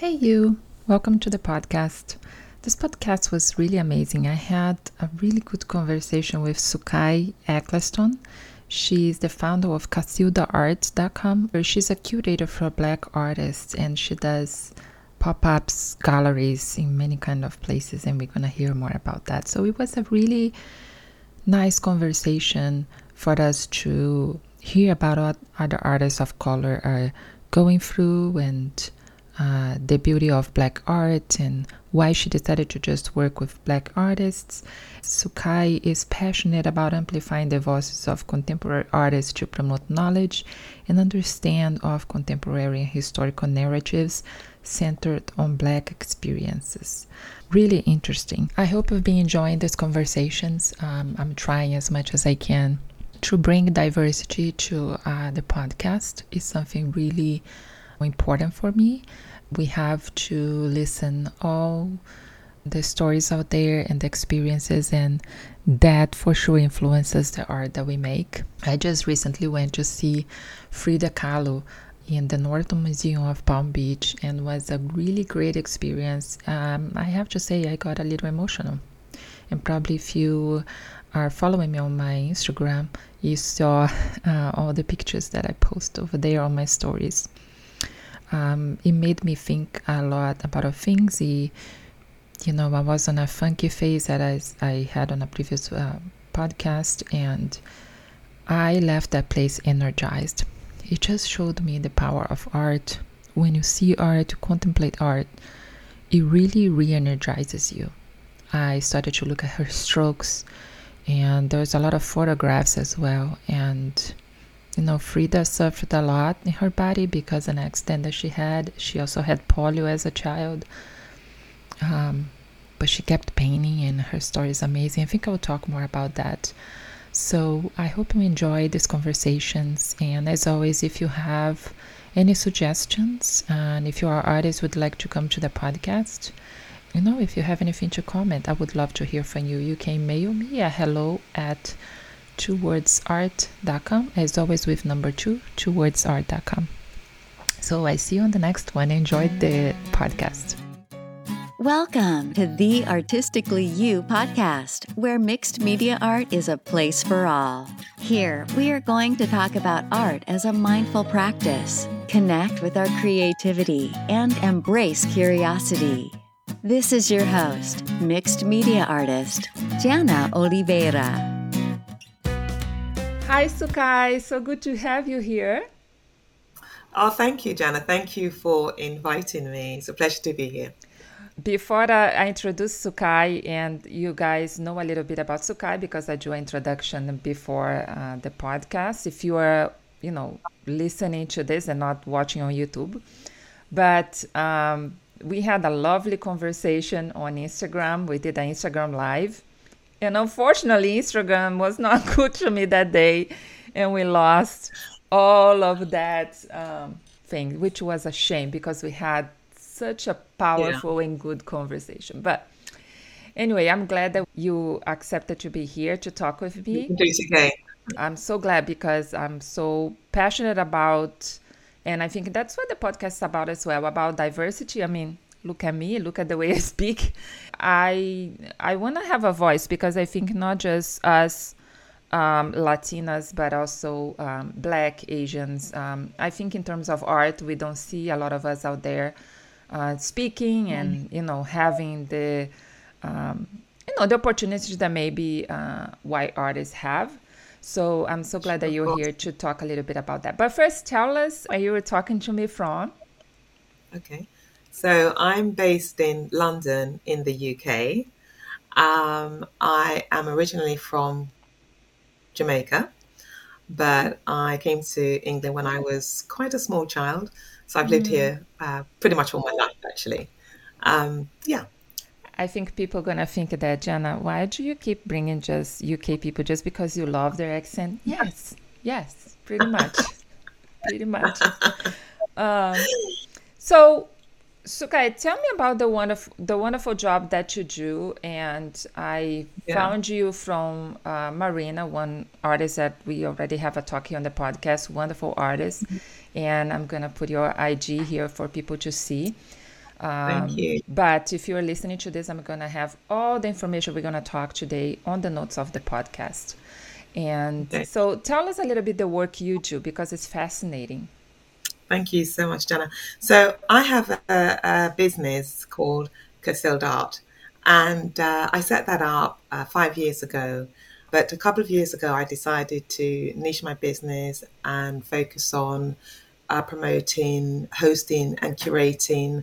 Hey, you. Welcome to the podcast. This podcast was really amazing. I had a really good conversation with Sukai Eccleston. She's the founder of CasildaArt.com, where she's a curator for Black artists and she does pop-ups, galleries in many kind of places, and we're gonna hear more about that. So it was a really nice conversation for us to hear about what other artists of color are going through and uh, the beauty of black art and why she decided to just work with black artists. Sukai is passionate about amplifying the voices of contemporary artists to promote knowledge and understand of contemporary and historical narratives centered on black experiences. Really interesting. I hope you've been enjoying these conversations. Um, I'm trying as much as I can to bring diversity to uh, the podcast. It's something really important for me we have to listen all the stories out there and the experiences and that for sure influences the art that we make. I just recently went to see Frida Kahlo in the Norton Museum of Palm Beach and was a really great experience. Um, I have to say I got a little emotional. And probably if you are following me on my Instagram, you saw uh, all the pictures that I post over there on my stories um, it made me think a lot about things. It, you know, I was on a funky phase that I, I had on a previous uh, podcast, and I left that place energized. It just showed me the power of art. When you see art, you contemplate art, it really re energizes you. I started to look at her strokes, and there's a lot of photographs as well. And you know, Frida suffered a lot in her body because an accident that she had. She also had polio as a child. Um, but she kept painting, and her story is amazing. I think I will talk more about that. So I hope you enjoy these conversations. And as always, if you have any suggestions, and if you are artists would like to come to the podcast, you know, if you have anything to comment, I would love to hear from you. You can mail me at hello at twowordsart.com, as always with number two, twowordsart.com. So I see you on the next one. Enjoy the podcast. Welcome to the Artistically You podcast, where mixed media art is a place for all. Here, we are going to talk about art as a mindful practice, connect with our creativity, and embrace curiosity. This is your host, mixed media artist, Jana Oliveira. Hi, Sukai. So good to have you here. Oh, thank you, Jana. Thank you for inviting me. It's a pleasure to be here. Before I introduce Sukai, and you guys know a little bit about Sukai because I do an introduction before uh, the podcast. If you are, you know, listening to this and not watching on YouTube, but um, we had a lovely conversation on Instagram. We did an Instagram live and unfortunately, Instagram was not good to me that day, and we lost all of that um, thing, which was a shame because we had such a powerful yeah. and good conversation. But anyway, I'm glad that you accepted to be here to talk with me. It. I'm so glad because I'm so passionate about, and I think that's what the podcast is about as well about diversity. I mean, look at me, look at the way I speak. I I want to have a voice because I think not just us um, Latinas, but also um, Black Asians. Um, I think in terms of art, we don't see a lot of us out there uh, speaking mm. and you know having the um, you know the opportunities that maybe uh, white artists have. So I'm so glad that you're here to talk a little bit about that. But first, tell us where you were talking to me from. Okay. So I'm based in London in the UK. Um, I am originally from Jamaica, but I came to England when I was quite a small child. So I've lived mm. here uh, pretty much all my life, actually. Um, yeah. I think people are gonna think that Jana, why do you keep bringing just UK people just because you love their accent? Yes, yes, pretty much, pretty much. Um, so Sukai, tell me about the wonderful the wonderful job that you do. And I yeah. found you from uh, Marina, one artist that we already have a talk here on the podcast, wonderful artist. Mm-hmm. And I'm gonna put your IG here for people to see. Thank you. But if you're listening to this, I'm going to have all the information we're going to talk today on the notes of the podcast. And Okay. so tell us a little bit the work you do because it's fascinating. Thank you so much, Jenna. So I have a, a business called Concealed Art, and uh, I set that up uh, five years ago. But a couple of years ago, I decided to niche my business and focus on uh, promoting, hosting, and curating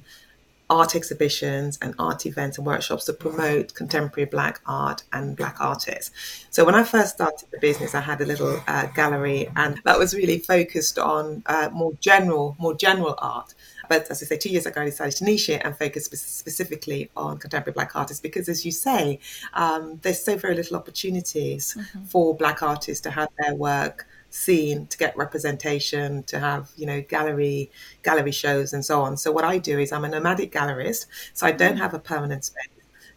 art exhibitions and art events and workshops to promote contemporary black art and black artists. So when I first started the business, I had a little uh, gallery, and that was really focused on uh, more general, more general art. But as I say, two years ago, I decided to niche it and focus spe- specifically on contemporary black artists because, as you say, um, there's so very little opportunities for black artists to have their work seen to get representation to have you know gallery gallery shows and so on. So what i do is i'm a nomadic gallerist so i don't mm. have a permanent space.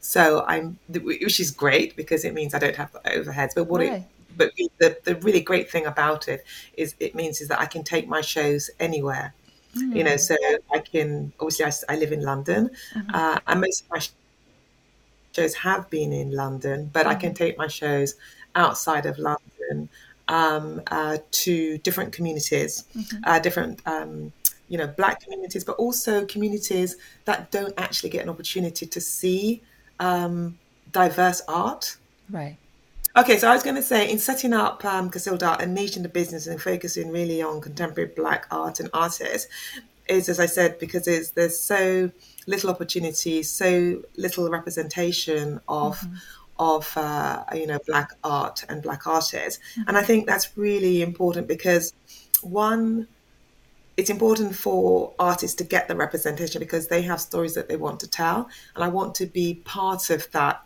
So i'm which is great because it means i don't have the overheads but what Right. it but the, the really great thing about it is it means is that i can take my shows anywhere. You know mm. so i can obviously I live in london. Uh-huh. Uh, and most of my shows have been in London, but I can mm. take my shows outside of London um, uh, to different communities, uh, different, um, you know, black communities, but also communities that don't actually get an opportunity to see um, diverse art. Right. Okay, so I was going to say, in setting up um, Art and niche in the business and focusing really on contemporary Black art and artists, is as I said because there's there's so little opportunity, so little representation of of uh, you know Black art and Black artists, and I think that's really important because one it's important for artists to get the representation because they have stories that they want to tell. And i want to be part of that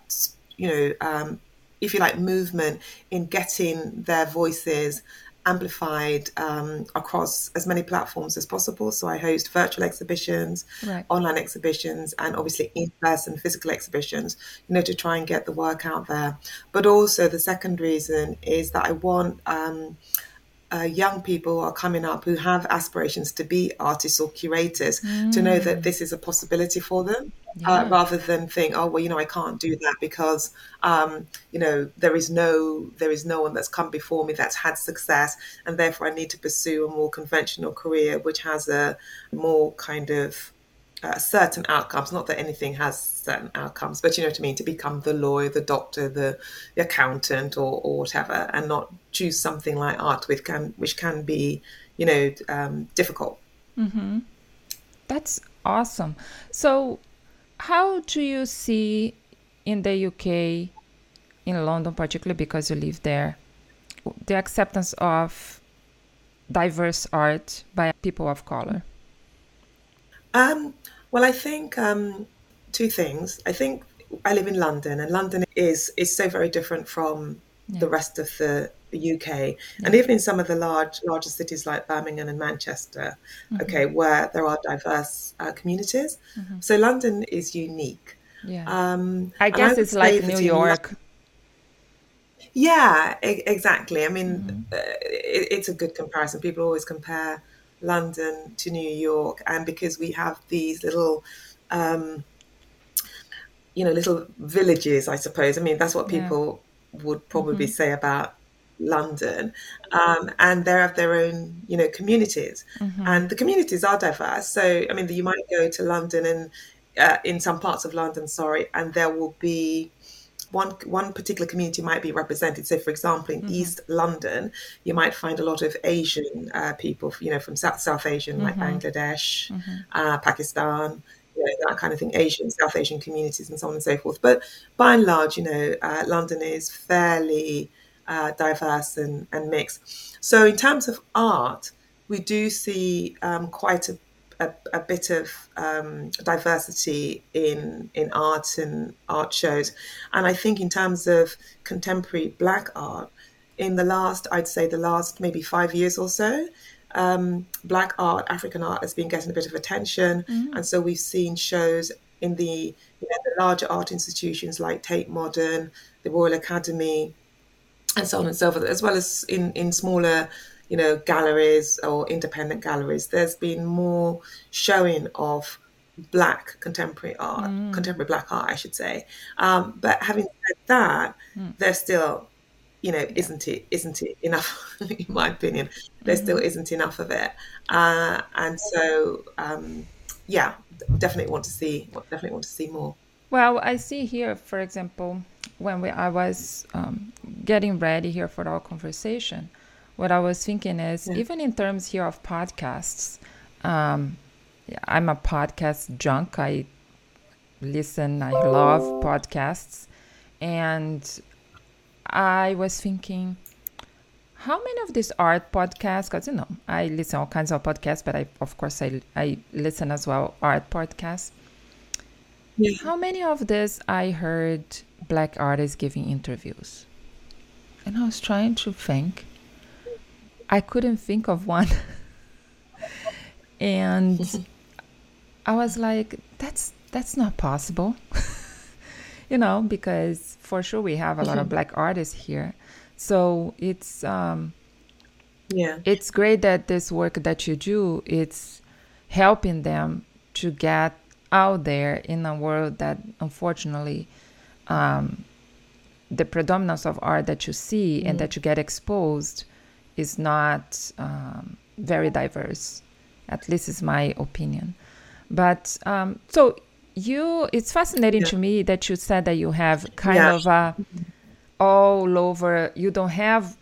you know um, if you like movement in getting their voices amplified um, across as many platforms as possible. So i host virtual exhibitions Right. online exhibitions and obviously in-person physical exhibitions you know to try and get the work out there. But also the second reason is that i want um, uh, young people are coming up who have aspirations to be artists or curators to know that this is a possibility for them uh, rather than think oh well you know i can't do that because um, you know there is no there is no one that's come before me that's had success and therefore i need to pursue a more conventional career which has a more kind of uh, certain outcomes. Not that anything has certain outcomes, but you know what I mean. To become the lawyer, the doctor, the, the accountant, or, or whatever, and not choose something like art, which can which can be, you know, um, difficult. That's awesome. So, how do you see in the UK, in London particularly because you live there, the acceptance of diverse art by people of color? Um, well, I think um, two things. I think I live in London, and London is is so very different from the rest of the UK, and even in some of the large larger cities like Birmingham and Manchester, okay, where there are diverse uh, communities. So London is unique. Yeah. Um, I guess would it's like New in Lo- York. Yeah, e- exactly. I mean, uh, it, it's a good comparison. People always compare London to New York, and because we have these little, um, you know, little villages, I suppose. I mean, that's what Yeah. Would probably say about London, um, and they have their own, you know, communities, and the communities are diverse. So, I mean, you might go to London and uh, in some parts of London, sorry, and there will be one one particular community might be represented. So, for example, in East London, you might find a lot of Asian uh, people, you know, from South South Asian, like Bangladesh, uh, Pakistan, you know, that kind of thing, Asian, South Asian communities, and so on and so forth. But by and large, you know, uh, London is fairly uh, diverse and, and mixed. So, in terms of art, we do see um, quite a a, a bit of um, diversity in in art and art shows, and I think in terms of contemporary Black art, in the last I'd say the last maybe five years or so, um, Black art, African art has been getting a bit of attention, and so we've seen shows in the you know, the larger art institutions like Tate Modern, the Royal Academy, and so on and so forth, as well as in, in smaller, you know, galleries or independent galleries. There's been more showing of black contemporary art, mm. contemporary black art, I should say. Um, but having said that, mm. there's still, you know, isn't it, isn't it enough? in my opinion, there mm-hmm. still isn't enough of it, uh, and so um, yeah, definitely want to see, definitely want to see more. Well, I see here, for example, when we, I was um, getting ready here for our conversation, what I was thinking is yeah. even in terms here of podcasts, um, I'm a podcast junk. I listen, I love podcasts. And I was thinking, how many of these art podcasts, because you know, I listen all kinds of podcasts, but I, of course, I, I listen as well art podcasts. Yeah. How many of this I heard black artists giving interviews? And I was trying to think. I couldn't think of one. and I was like, that's that's not possible. you know, because for sure we have a mm-hmm. lot of mm-hmm. black artists here. So it's um yeah. It's great that this work that you do it's helping them to get out there in a world that unfortunately um, the predominance of art that you see mm-hmm. and that you get exposed is not um, very diverse at least is my opinion but um, so you, it's fascinating yeah. to me that you said that you have kind yeah. of a all over. You don't have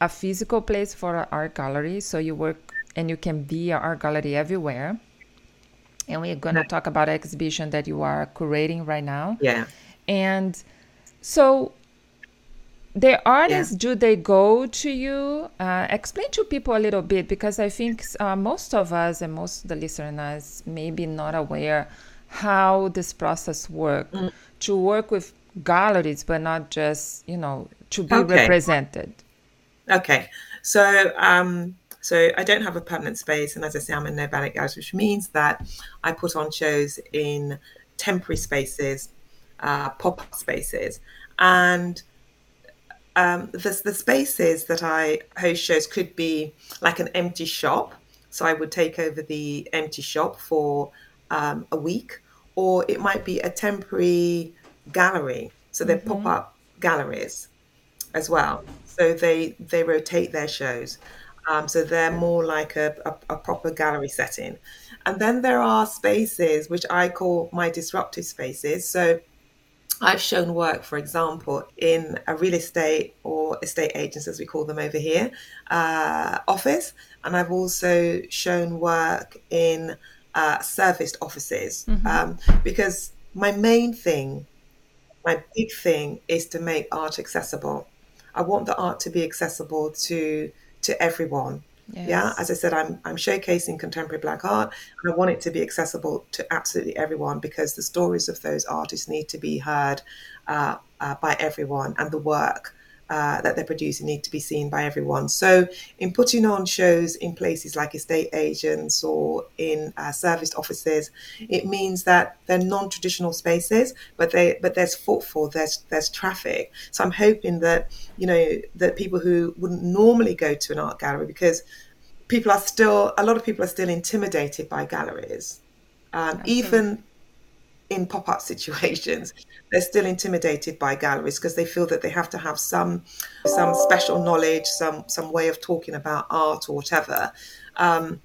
a physical place for an art gallery, so you work and you can be an art gallery everywhere. And we're going to talk about exhibition that you are curating right now. Yeah. And so the artists yeah. do they go to you uh, explain to people a little bit because i think uh, most of us and most of the listeners may be not aware how this process works mm. to work with galleries but not just you know to be okay. represented okay so um so I don't have a permanent space, and as I say, I'm a nomadic gallery, which means that I put on shows in temporary spaces, uh, pop-up spaces, and um, the, the spaces that I host shows could be like an empty shop. So I would take over the empty shop for um, a week, or it might be a temporary gallery. So they're mm-hmm. pop up galleries as well. So they they rotate their shows. Um, so they're more like a, a, a, proper gallery setting. And then there are spaces which I call my disruptive spaces. So I've shown work, for example, in a real estate or estate agents, as we call them over here, uh, office, and I've also shown work in uh, serviced offices mm-hmm. um, because my main thing, my big thing, is to make art accessible. I want the art to be accessible to to everyone. Yes. Yeah, as I said, I'm I'm showcasing contemporary black art, and I want it to be accessible to absolutely everyone because the stories of those artists need to be heard uh, uh, by everyone, and the work uh, that they're producing need to be seen by everyone. So, in putting on shows in places like estate agents or in uh, serviced offices, it means that they're non-traditional spaces, but they but there's footfall, there's there's traffic. So I'm hoping that you know that people who wouldn't normally go to an art gallery because people are still a lot of people are still intimidated by galleries, um, even in pop-up situations they're still intimidated by galleries because they feel that they have to have some some special knowledge some some way of talking about art or whatever. Um,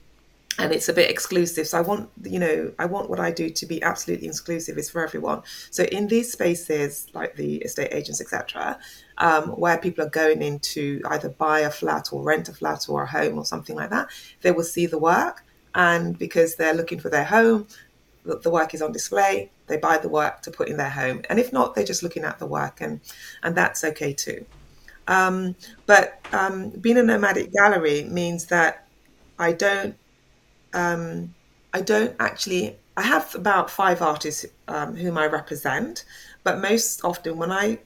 and it's a bit exclusive. So i want you know i want what i do to be absolutely exclusive is for everyone. So in these spaces like the estate agents etc um, where people are going in to either buy a flat or rent a flat or a home or something like that they will see the work. And because they're looking for their home the work is on display. They buy the work to put in their home, and if not, they're just looking at the work, and and that's okay too. Um, but um, being a nomadic gallery means that I don't um, I don't actually I have about five artists um, whom I represent, but most often when I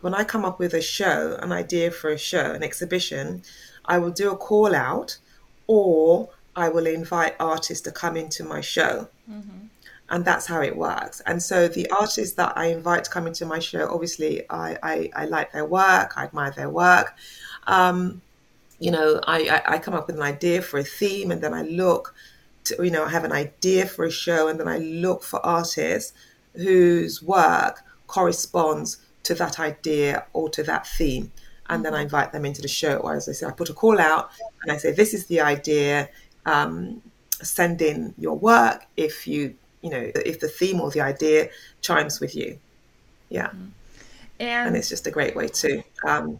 when I come up with a show, an idea for a show, an exhibition, I will do a call out, or I will invite artists to come into my show. Mm-hmm and that's how it works. And so the artists that I invite to come into my show, obviously, I, I, I like their work, I admire their work. Um, you know, I, I, I come up with an idea for a theme, and then I look to, you know, I have an idea for a show, and then I look for artists whose work corresponds to that idea or to that theme. And then I invite them into the show. Or as I say, I put a call out and I say, this is the idea. Um, send in your work if you, you know, if the theme or the idea chimes with you. Yeah. And, And it's just a great way to um,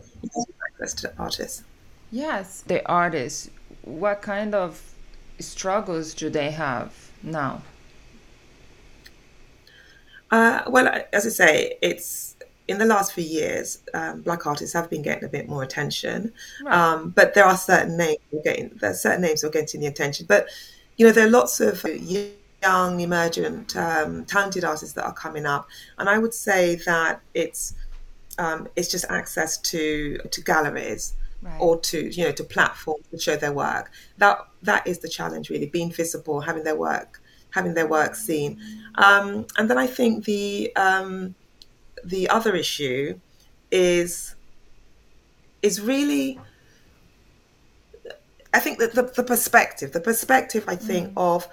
access to artists. yes, the artists, what kind of struggles do they have now? Uh, well, as I say, it's in the last few years, um, black artists have been getting a bit more attention, Right. um, but there are certain names getting there are certain names are getting the attention. But you know, there are lots of young, emergent, um, talented artists that are coming up, and I would say that it's um, it's just access to to galleries Right. or to you know to platforms to show their work. That that is the challenge, really, being visible, having their work having their work seen, um, and then I think the um, the other issue is is really I think that the, the perspective, the perspective, I think, of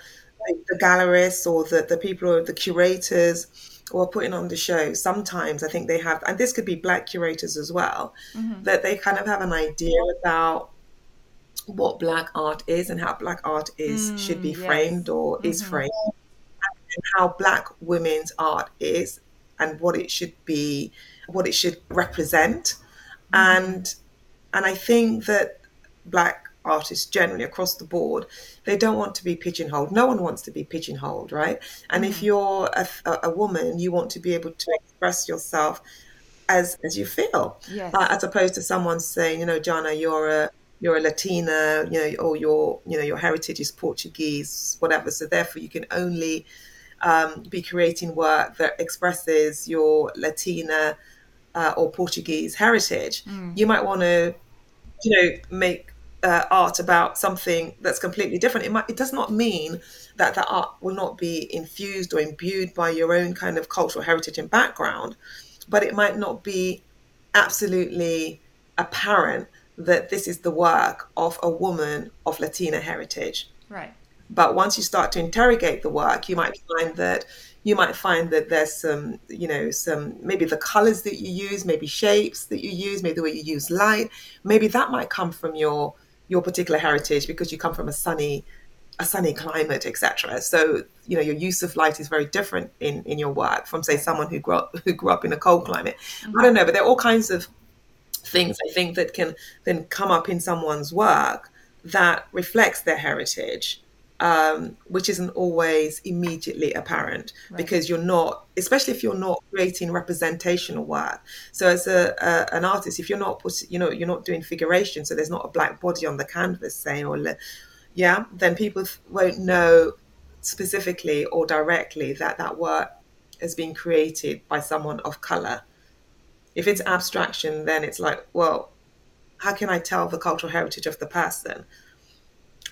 like, the gallerists or the, the people or the curators who are putting on the show, sometimes I think they have, and this could be black curators as well, mm-hmm. that they kind of have an idea about what black art is and how black art is mm, should be Mm, framed yes. or is mm-hmm. framed, and how black women's art is and what it should be, what it should represent, mm-hmm. and and I think that black artists generally across the board they don't want to be pigeonholed. No one wants to be pigeonholed right? And if you're a, a woman you want to be able to express yourself as as you feel Yes. uh, as opposed to someone saying you know jana you're a you're a latina you know or your you know your heritage is portuguese whatever. So therefore you can only um, be creating work that expresses your latina uh, or portuguese heritage. You might want to you know make uh, art about something that's completely different it might it does not mean that that art will not be infused or imbued by your own kind of cultural heritage and background but it might not be absolutely apparent that this is the work of a woman of latina heritage Right. but once you start to interrogate the work you might find that you might find that there's some you know some maybe the colors that you use maybe shapes that you use maybe the way you use light maybe that might come from your your particular heritage because you come from a sunny a sunny climate etc so you know your use of light is very different in in your work from say someone who grew up who grew up in a cold climate. I don't know but there are all kinds of things I think that can then come up in someone's work that reflects their heritage, um, which isn't always immediately apparent because you're not, especially if you're not creating representational work. So as a, a an artist, if you're not put, you know, you're not doing figuration, so there's not a black body on the canvas, saying, or le- yeah, then people won't know specifically or directly that that work has been created by someone of color if it's abstraction, then it's like, well, how can I tell the cultural heritage of the person?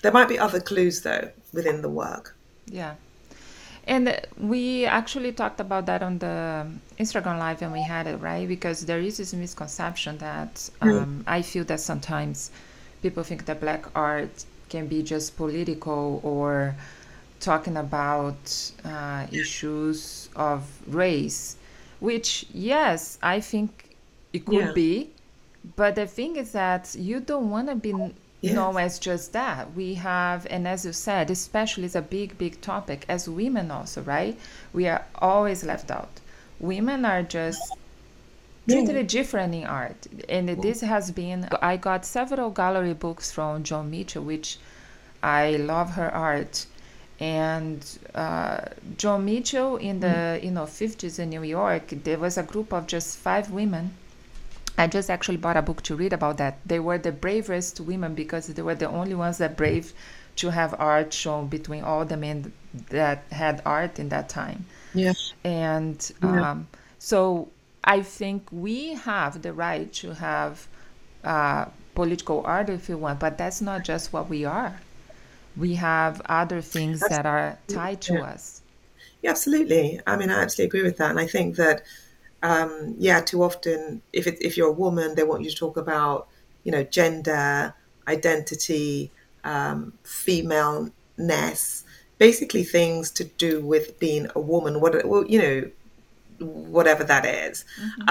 There might be other clues though within the work. Yeah. And we actually talked about that on the Instagram live and we had it, right? Because there is this misconception that um, I feel that sometimes people think that black art can be just political or talking about uh, issues of race, which, yes, I think it could Yeah. be. But the thing is that you don't want to be Yes. known as just that. We have, and as you said, especially it's a big, big topic as women also, right? We are always left out. Women are just treated different in art, and this has been. I got several gallery books from Joan Mitchell, which I love her art. And uh, Joan Mitchell in the you know 50s in New York, there was a group of just five women I just actually bought a book to read about that. They were the bravest women because they were the only ones that brave to have art shown between all the men that had art in that time. Yes. And um, so I think we have the right to have uh, political art if we want, but that's not just what we are. We have other things that are tied to yeah. us. Yeah, absolutely. I mean, I absolutely agree with that. And I think that, um, yeah, too often, if it, if you're a woman, they want you to talk about, you know, gender, identity, um, femaleness, basically things to do with being a woman, what well, you know, whatever that is. Mm-hmm.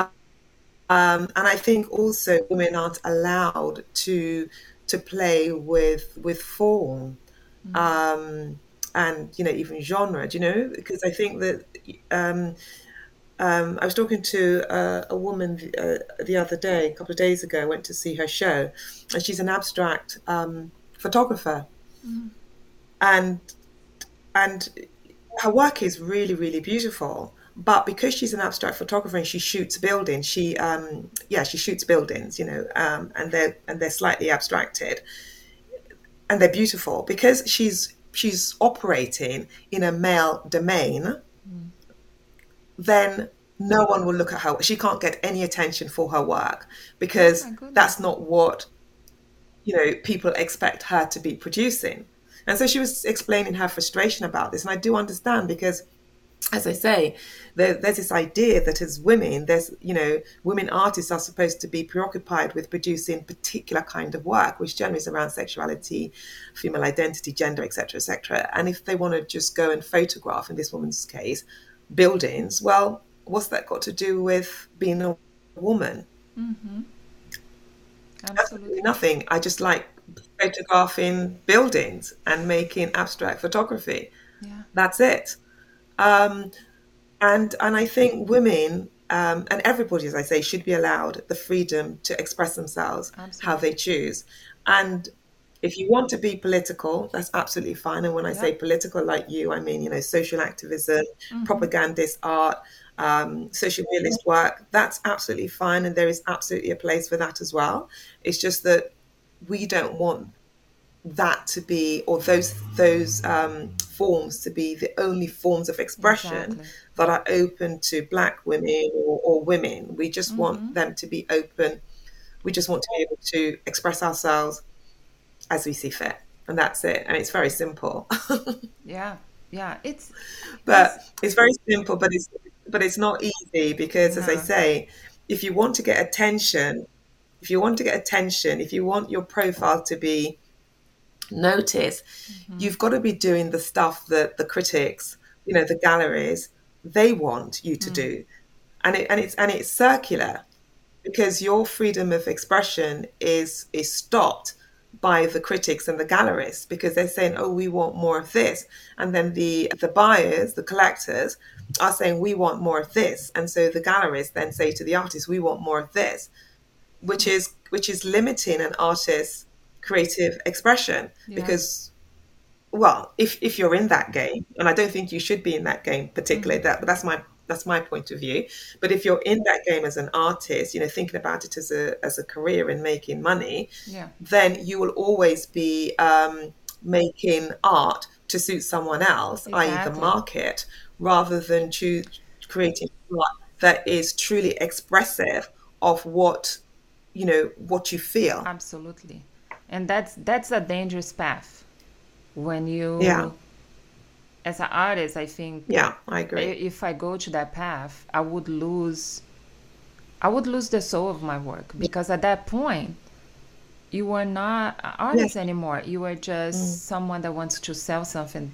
Um, and I think also women aren't allowed to to play with with form mm-hmm. um, and you know even genre. Do you know? Because I think that um, I was talking to a, a woman uh, the other day, a couple of days ago. I went to see her show, and she's an abstract um, photographer, mm-hmm. and and her work is really really beautiful but because she's an abstract photographer and she shoots buildings she um yeah she shoots buildings you know um and they're and they're slightly abstracted and they're beautiful because she's she's operating in a male domain mm. Then no one will look at her she can't get any attention for her work because oh that's not what you know people expect her to be producing and so she was explaining her frustration about this and i do understand because as I say, there, there's this idea that as women, there's you know, women artists are supposed to be preoccupied with producing particular kind of work, which generally is around sexuality, female identity, gender, etc., etc. And if they want to just go and photograph, in this woman's case, buildings, well, what's that got to do with being a woman? Mm-hmm. Absolutely nothing. I just like photographing buildings and making abstract photography. Yeah. That's it. Um, and and I think women um, and everybody, as I say, should be allowed the freedom to express themselves Absolutely. how they choose. And if you want to be political, that's absolutely fine. And when I say political, like you, I mean you know social activism, mm-hmm. propagandist art, um, social realist work. That's absolutely fine, and there is absolutely a place for that as well. It's just that we don't want that to be or those those um, forms to be the only forms of expression exactly. that are open to black women or, or women we just mm-hmm. want them to be open we just want to be able to express ourselves as we see fit and that's it and it's very simple yeah yeah it's but it's, it's, very simple but it's but it's not easy because as i say if you want to get attention if you want to get attention if you want your profile to be notice, mm-hmm. you've got to be doing the stuff that the critics, you know, the galleries, they want you to mm. do. And it, and it's and it's circular because your freedom of expression is is stopped by the critics and the gallerists because they're saying, "Oh, we want more of this," and then the the buyers, the collectors, are saying, "We want more of this," and so the gallerists then say to the artists, "We want more of this," which is which is limiting an artist's creative expression yeah. because well if if you're in that game and i don't think you should be in that game particularly mm-hmm. that but that's my that's my point of view but if you're in that game as an artist you know thinking about it as a as a career in making money yeah. then you will always be um, making art to suit someone else exactly. i.e the market rather than choose creating art that is truly expressive of what you know what you feel absolutely and that's that's a dangerous path when you yeah as an artist i think yeah i agree. if i go to that path i would lose i would lose the soul of my work. Because at that point you are not an artist anymore. You are just mm. someone that wants to sell something.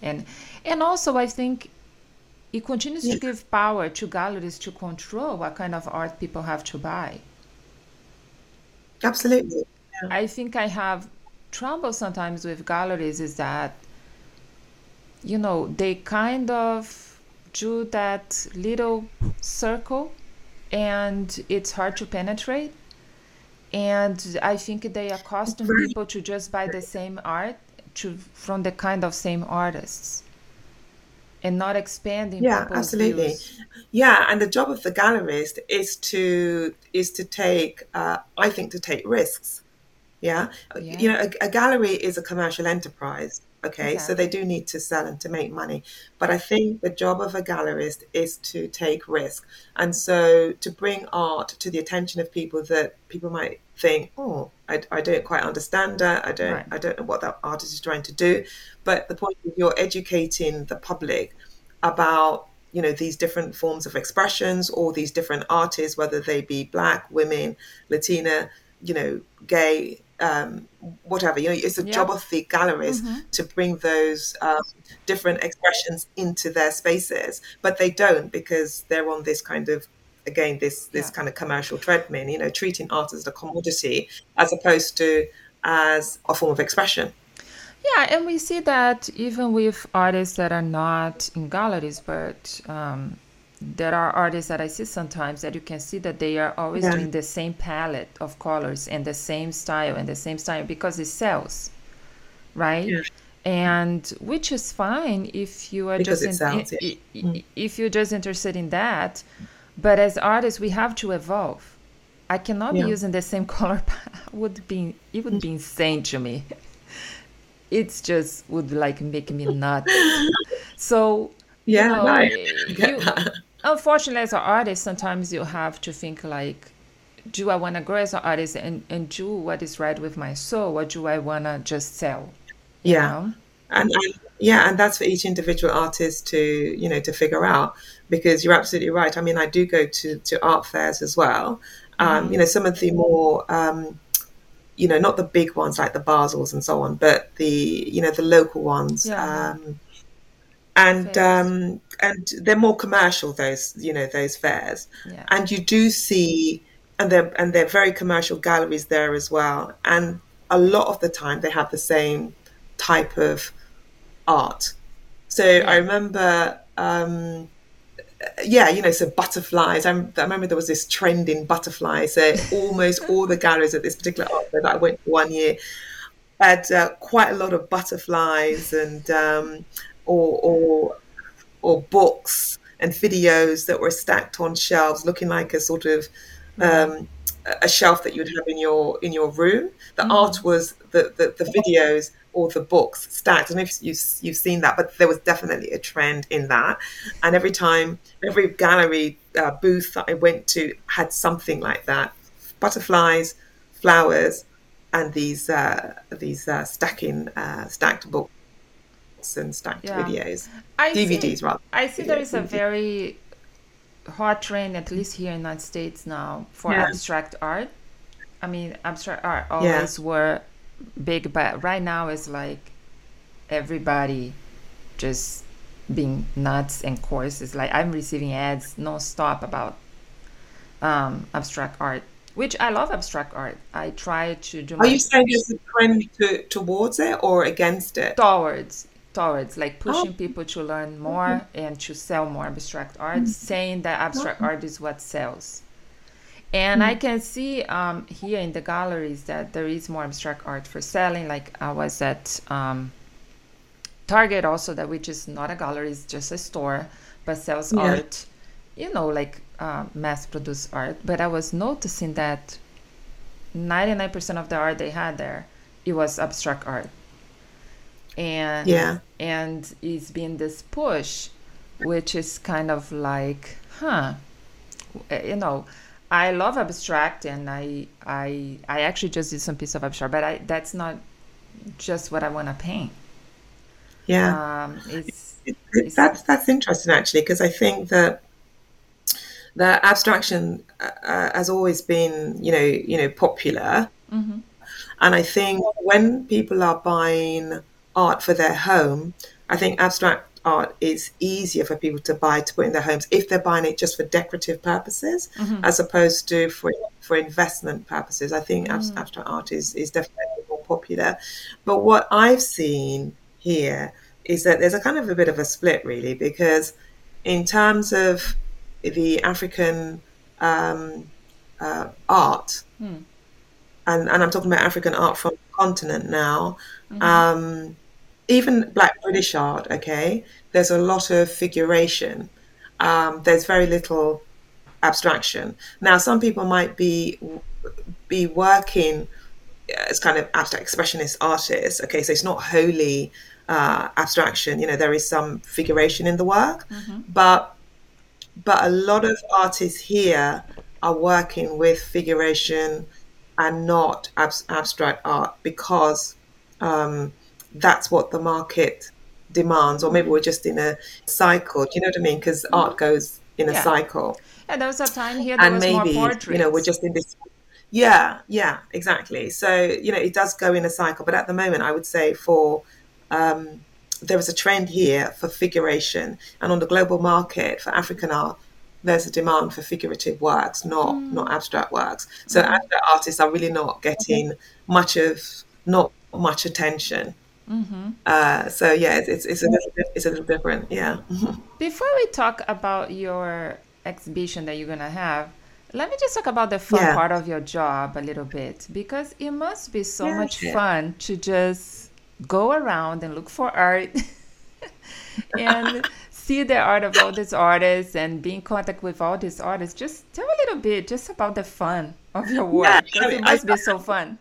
And and also i think it continues to give power to galleries to control what kind of art people have to buy. Absolutely. I think I have trouble sometimes with galleries is that you know they kind of do that little circle and it's hard to penetrate and i think they accustom people to just buy the same art to from the kind of same artists and not expanding yeah absolutely views. yeah and the job of the gallerist is to is to take uh, i think to take risks yeah. yeah. You know, a, a, gallery is a commercial enterprise. Okay. So they do need to sell and to make money. But I think the job of a gallerist is to take risk. And so to bring art to the attention of people that people might think, oh, I, I don't quite understand that. I don't, right. I don't know what that artist is trying to do. But the point is you're educating the public about you know these different forms of expressions or these different artists whether they be black women latina you know gay um, whatever. You know, it's a Yeah. job of the galleries to bring those um, different expressions into their spaces, but they don't because they're on this kind of again this this Yeah. kind of commercial treadmill. You know, treating art as a commodity as opposed to as a form of expression. Yeah, and we see that even with artists that are not in galleries, but um, there are artists that I see sometimes that you can see that they are always Yeah. doing the same palette of colors and the same style and the same style because it sells, right? Yeah. And which is fine if you are Because just in- yeah. i- mm. if you're just interested in that. But as artists, we have to evolve. I cannot be using the same color. would be it would be insane to me it's just would like make me nuts. So you Yeah, know, no, I eh, you-. Unfortunately, as an artist, sometimes you have to think like, do I want to grow as an artist and, and do what is right with my soul, or do I want to just sell? You Yeah. know? and, and yeah and that's for each individual artist to you know to figure out because you're absolutely right i mean i do go to to art fairs as well um, you know some of the more um, you know not the big ones like the basels and so on but the you know the local ones Yeah. um, and um, and they're more commercial those you know those fairs. Yeah. and you do see and they're and they're very commercial galleries there as well. And a lot of the time they have the same type of art. So i remember um yeah you know so butterflies. I'm, i remember there was this trend in butterflies. So almost all the galleries at this particular art fair that i went to one year had uh, quite a lot of butterflies and um or or or books and videos that were stacked on shelves, looking like a sort of um, a shelf that you would have in your in your room. The art was the, the the videos or the books stacked. I don't know if you've you've seen that, but there was definitely a trend in that. And every time, every gallery uh, booth that I went to had something like that: butterflies, flowers, and these uh, these uh, stacking uh, stacked books and stacked Yeah. videos, I see- DVDs rather. I see there is a very hot trend, at least here in the United States now, for Yeah. abstract art. I mean, abstract art always were big, but right now it's like everybody just being nuts and coarse. It's like I'm receiving ads non-stop about um, abstract art, which I love abstract art. I try to do Are you saying there's a trend to, towards it or against it? towards towards like Oh. pushing people to learn more and to sell more abstract art saying that abstract art is what sells. And i can see um, here in the galleries that there is more abstract art for selling like i was at um, target also that which is not a gallery it's just a store but sells Yeah. art you know like uh, mass produced art. But i was noticing that 99% of the art they had there it was abstract art and Yeah. and it's been this push which is kind of like huh uh, you know i love abstract and i i i actually just did some piece of abstract but i that's not just what i want to paint Yeah. um it's It- it's- that's that's interesting actually because I think that the abstraction uh, uh, has always been you know you know popular, Mhm. and I think when people are buying art for their home, I think abstract art is easier for people to buy to put in their homes if they're buying it just for decorative purposes as opposed to for for investment purposes. I think abs- abstract art is is definitely more popular. But what I've seen here is that there's a kind of a bit of a split really because in terms of the African um, uh, art, and, and I'm talking about African art from the continent now, um, even Black British art, okay, there's a lot of figuration. Um, there's very little abstraction. Now, some people might be be working as kind of abstract expressionist artists. Okay, so it's not wholly uh, abstraction. You know, there is some figuration in the work, but but a lot of artists here are working with figuration and not abs- abstract art because um, that's what the market demands, or maybe we're just in a cycle. Do you know what I mean? Because art goes in a Yeah. cycle yeah there was a time here there and was maybe you know we're just in this Yeah, yeah, exactly. So, you know, it does go in a cycle. But at the moment, I would say for um, there is a trend here for figuration, and on the global market for African art, there's a demand for figurative works, not mm. not abstract works. So mm. abstract artists are really not getting much of not much attention. Mm-hmm. Uh, so yeah, it's, it's, it's a little bit it's a little different. Yeah. Before we talk about your exhibition that you're gonna have, let me just talk about the fun yeah. part of your job a little bit because it must be so yeah, much fun to just go around and look for art and see the art of all these artists and be in contact with all these artists. Just tell a little bit just about the fun of your work because yeah, I mean, it must I, be so fun.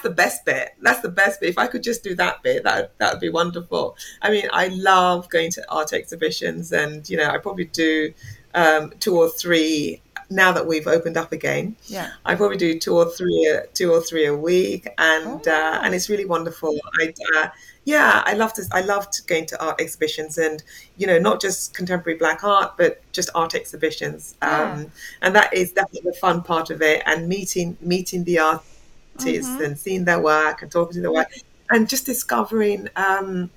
That's the best bit. That's the best bit. If I could just do that bit, that that would be wonderful. I mean, I love going to art exhibitions, and you know, I probably do um, two or three now that we've opened up again. Yeah, I probably do two or three, two or three a week, and oh. uh, and it's really wonderful. I, uh, yeah, I loved I loved going to art exhibitions, and you know, not just contemporary black art, but just art exhibitions. Yeah. Um, and that is definitely the fun part of it, and meeting meeting the artists mm-hmm. and seeing their work and talking to their work, and just discovering. Um,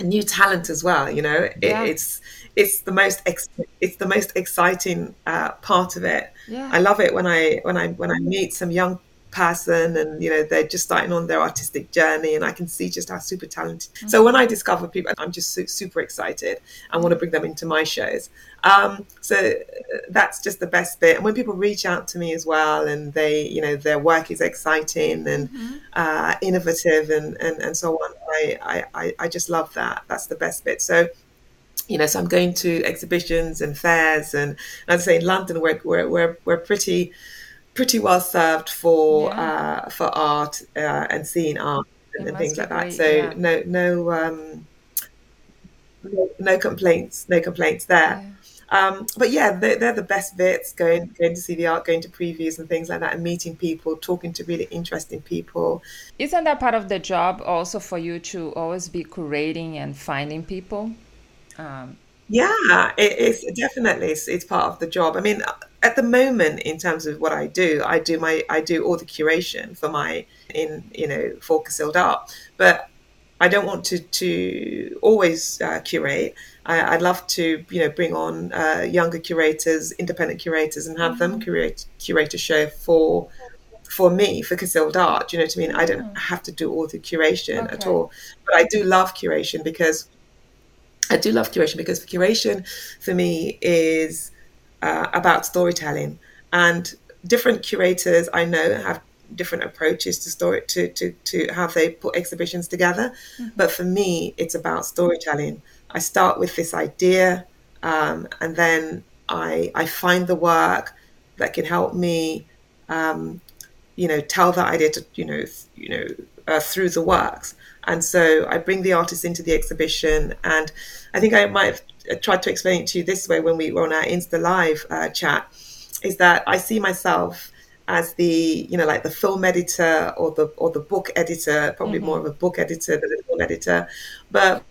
new talent as well you know it, yeah. it's it's the most ex- it's the most exciting uh, part of it yeah. i love it when i when i when i meet some young person and you know they're just starting on their artistic journey and i can see just how super talented. Mm-hmm. so when i discover people i'm just su- super excited and want to bring them into my shows. Um, so uh, that's just the best bit. And when people reach out to me as well and they you know their work is exciting and mm-hmm. uh, innovative and, and and so on I, I i just love that. That's the best bit. So you know, so I'm going to exhibitions and fairs, and as I say, in London, we're we're we're, we're pretty pretty well served for yeah. uh, for art uh, and seeing art and, and things like great, that. So yeah. no no um, no, no, complaints, no complaints there. Yeah. Um, but yeah, they're, they're, the best bits. Going going to see the art, going to previews and things like that, and meeting people, talking to really interesting people. Isn't that part of the job also for you to always be curating and finding people? Um, yeah, it is definitely it's, it's, part of the job. I mean, at the moment, in terms of what I do, I do my I do all the curation for my in you know for Casilda art, but I don't want to to always uh, curate. I, would love to you know bring on uh, younger curators, independent curators, and have mm-hmm. them curate curate a show for for me for Casilda art. Do you know what I mean? I don't mm. have to do all the curation okay. at all, but I do love curation because I do love curation because curation for me is uh, about storytelling, and different curators I know have different approaches to story to to to how they put exhibitions together. Mm-hmm. But for me, it's about storytelling. I start with this idea, um, and then I I find the work that can help me, um, you know, tell that idea to you know you know uh, through the works. And so I bring the artist into the exhibition, and I think I might have tried to explain it to you this way when we were on our Insta Live uh, chat, is that I see myself as the you know like the film editor or the or the book editor, probably mm-hmm. more of a book editor than a film editor, but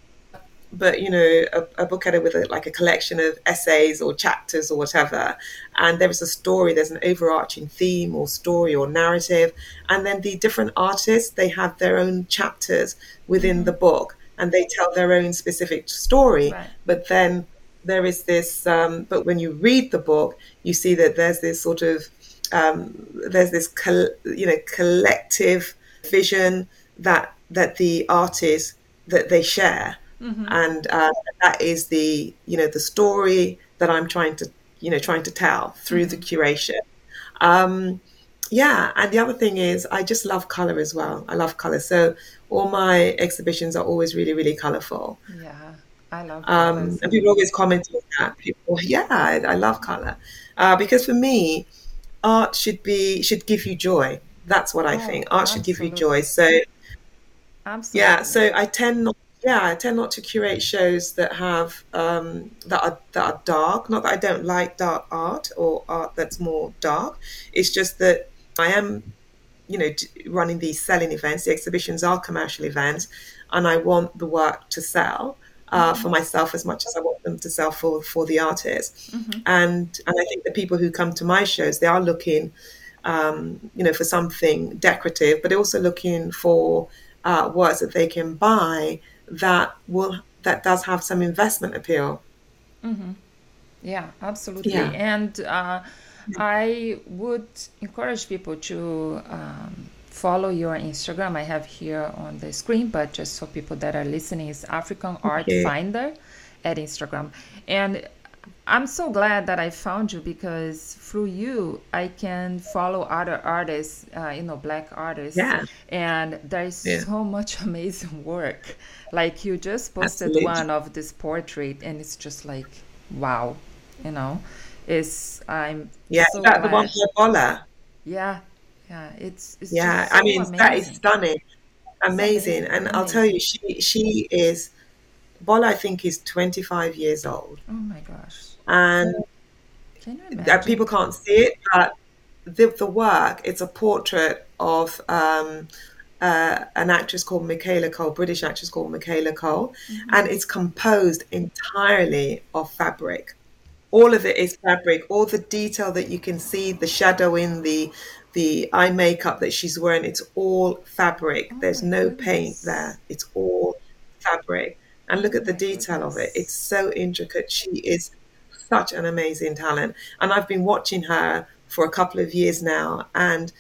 but you know a, a book editor with a, like a collection of essays or chapters or whatever and there is a story there's an overarching theme or story or narrative and then the different artists they have their own chapters within mm-hmm. the book and they tell their own specific story right. but then there is this um, but when you read the book you see that there's this sort of um, there's this col- you know collective vision that that the artists that they share Mm-hmm. And uh, that is the you know the story that I'm trying to you know trying to tell through mm-hmm. the curation. Um, yeah, and the other thing is I just love color as well. I love color, so all my exhibitions are always really really colorful. Yeah, I love. Um, and people always comment on that. People, yeah, I, I love color uh, because for me, art should be should give you joy. That's what I oh, think. Art absolutely. should give you joy. So. Absolutely. Yeah, so I tend not yeah, I tend not to curate shows that have um, that are that are dark. Not that I don't like dark art or art that's more dark. It's just that I am, you know, running these selling events. The exhibitions are commercial events, and I want the work to sell. Uh, mm-hmm. for myself as much as I want them to sell for for the artist. Mm-hmm. And and I think the people who come to my shows, they are looking um, you know, for something decorative, but also looking for uh, works that they can buy that will that does have some investment appeal. Mm-hmm. Yeah, absolutely. Yeah. And uh, I would encourage people to um, follow your Instagram. I have here on the screen, but just for people that are listening, is African Art Finder at Instagram. And I'm so glad that I found you because through you, I can follow other artists, uh, you know, black artists. Yeah. And there's yeah. so much amazing work. Like you just posted Absolutely. one of this portrait, and it's just like, wow, you know, it's I'm yeah, so that the one for Bola. Yeah, yeah, it's, it's yeah. So I mean, amazing. that is stunning, amazing, and I'll tell you, she she is. Bola, I think, is 25 years old. Oh my gosh! And Can that people can't see it, but the, the work. It's a portrait of um, uh, an actress called Michaela Coel, British actress called Michaela Coel, mm-hmm. and it's composed entirely of fabric. All of it is fabric. All the detail that you can see, the shadow in the the eye makeup that she's wearing, it's all fabric. Oh There's no goodness. paint there. It's all fabric. And look at the oh detail goodness. of it. It's so intricate. She is such an amazing talent. And I've been watching her for a couple of years now, and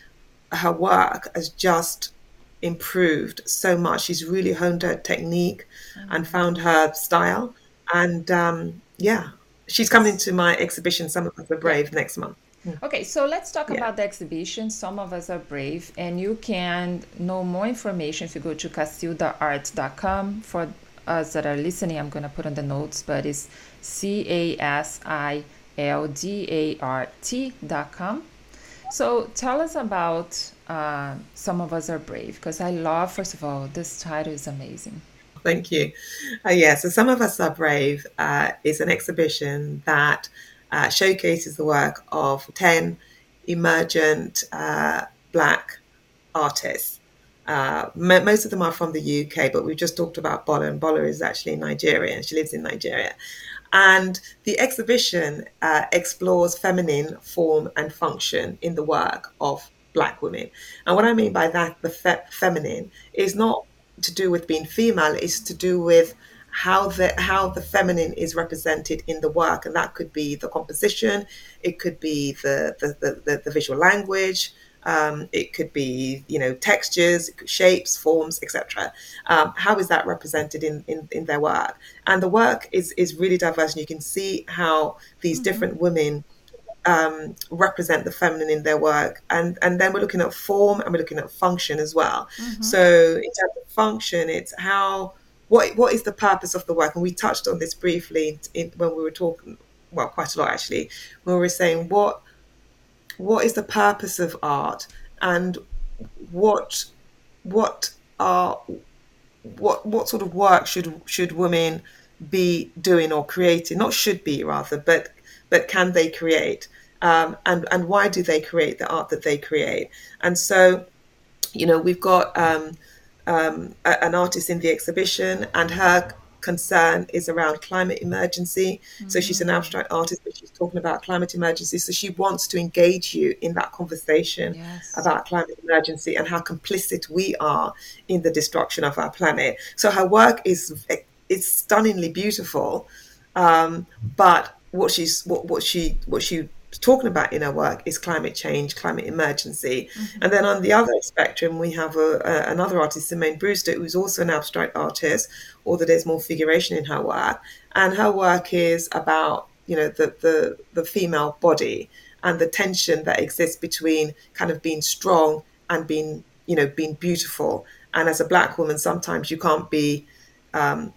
her work has just improved so much. She's really honed her technique mm-hmm. and found her style. And um, yeah, she's coming to my exhibition, Some of Us Are Brave, next month. Okay, so let's talk yeah. about the exhibition. Some of us are brave, and you can know more information if you go to casildaart.com. For us that are listening, I'm going to put on the notes, but it's C A S I L D A R T.com. So tell us about uh, Some of Us Are Brave, because I love, first of all, this title is amazing. Thank you. Uh, yeah, so Some of Us Are Brave uh, is an exhibition that uh, showcases the work of 10 emergent uh, black artists. Uh, most of them are from the UK, but we've just talked about Bola, and Bola is actually Nigerian. She lives in Nigeria. And the exhibition uh, explores feminine form and function in the work of Black women. And what I mean by that, the fe- feminine, is not to do with being female, is to do with how the how the feminine is represented in the work, and that could be the composition, it could be the the, the, the, visual language, um, it could be, you know, textures, shapes, forms, etc. Um, how is that represented in, in, in, their work? And the work is, is really diverse, and you can see how these mm-hmm. different women um, represent the feminine in their work. And, and then we're looking at form and we're looking at function as well. Mm-hmm. So, in terms of function, it's how what what is the purpose of the work? And we touched on this briefly in, when we were talking, well, quite a lot actually, when we were saying what what is the purpose of art and what what are what what sort of work should should women be doing or creating not should be rather but but can they create um, and and why do they create the art that they create and so you know we've got um, um, a, an artist in the exhibition and her concern is around climate emergency. Mm-hmm. So she's an mm. abstract artist, but she's talking about climate emergency. So she wants to engage you in that conversation yes. about climate emergency and how complicit we are in the destruction of our planet. So her work is is stunningly beautiful, um, but what she's what, what she what she talking about in her work is climate change, climate emergency. Mm-hmm. And then on the other spectrum, we have a, a, another artist, Simone Brewster, who's also an abstract artist, although there's more figuration in her work. And her work is about, you know, the, the, the female body and the tension that exists between kind of being strong and being, you know, being beautiful. And as a black woman, sometimes you can't be um,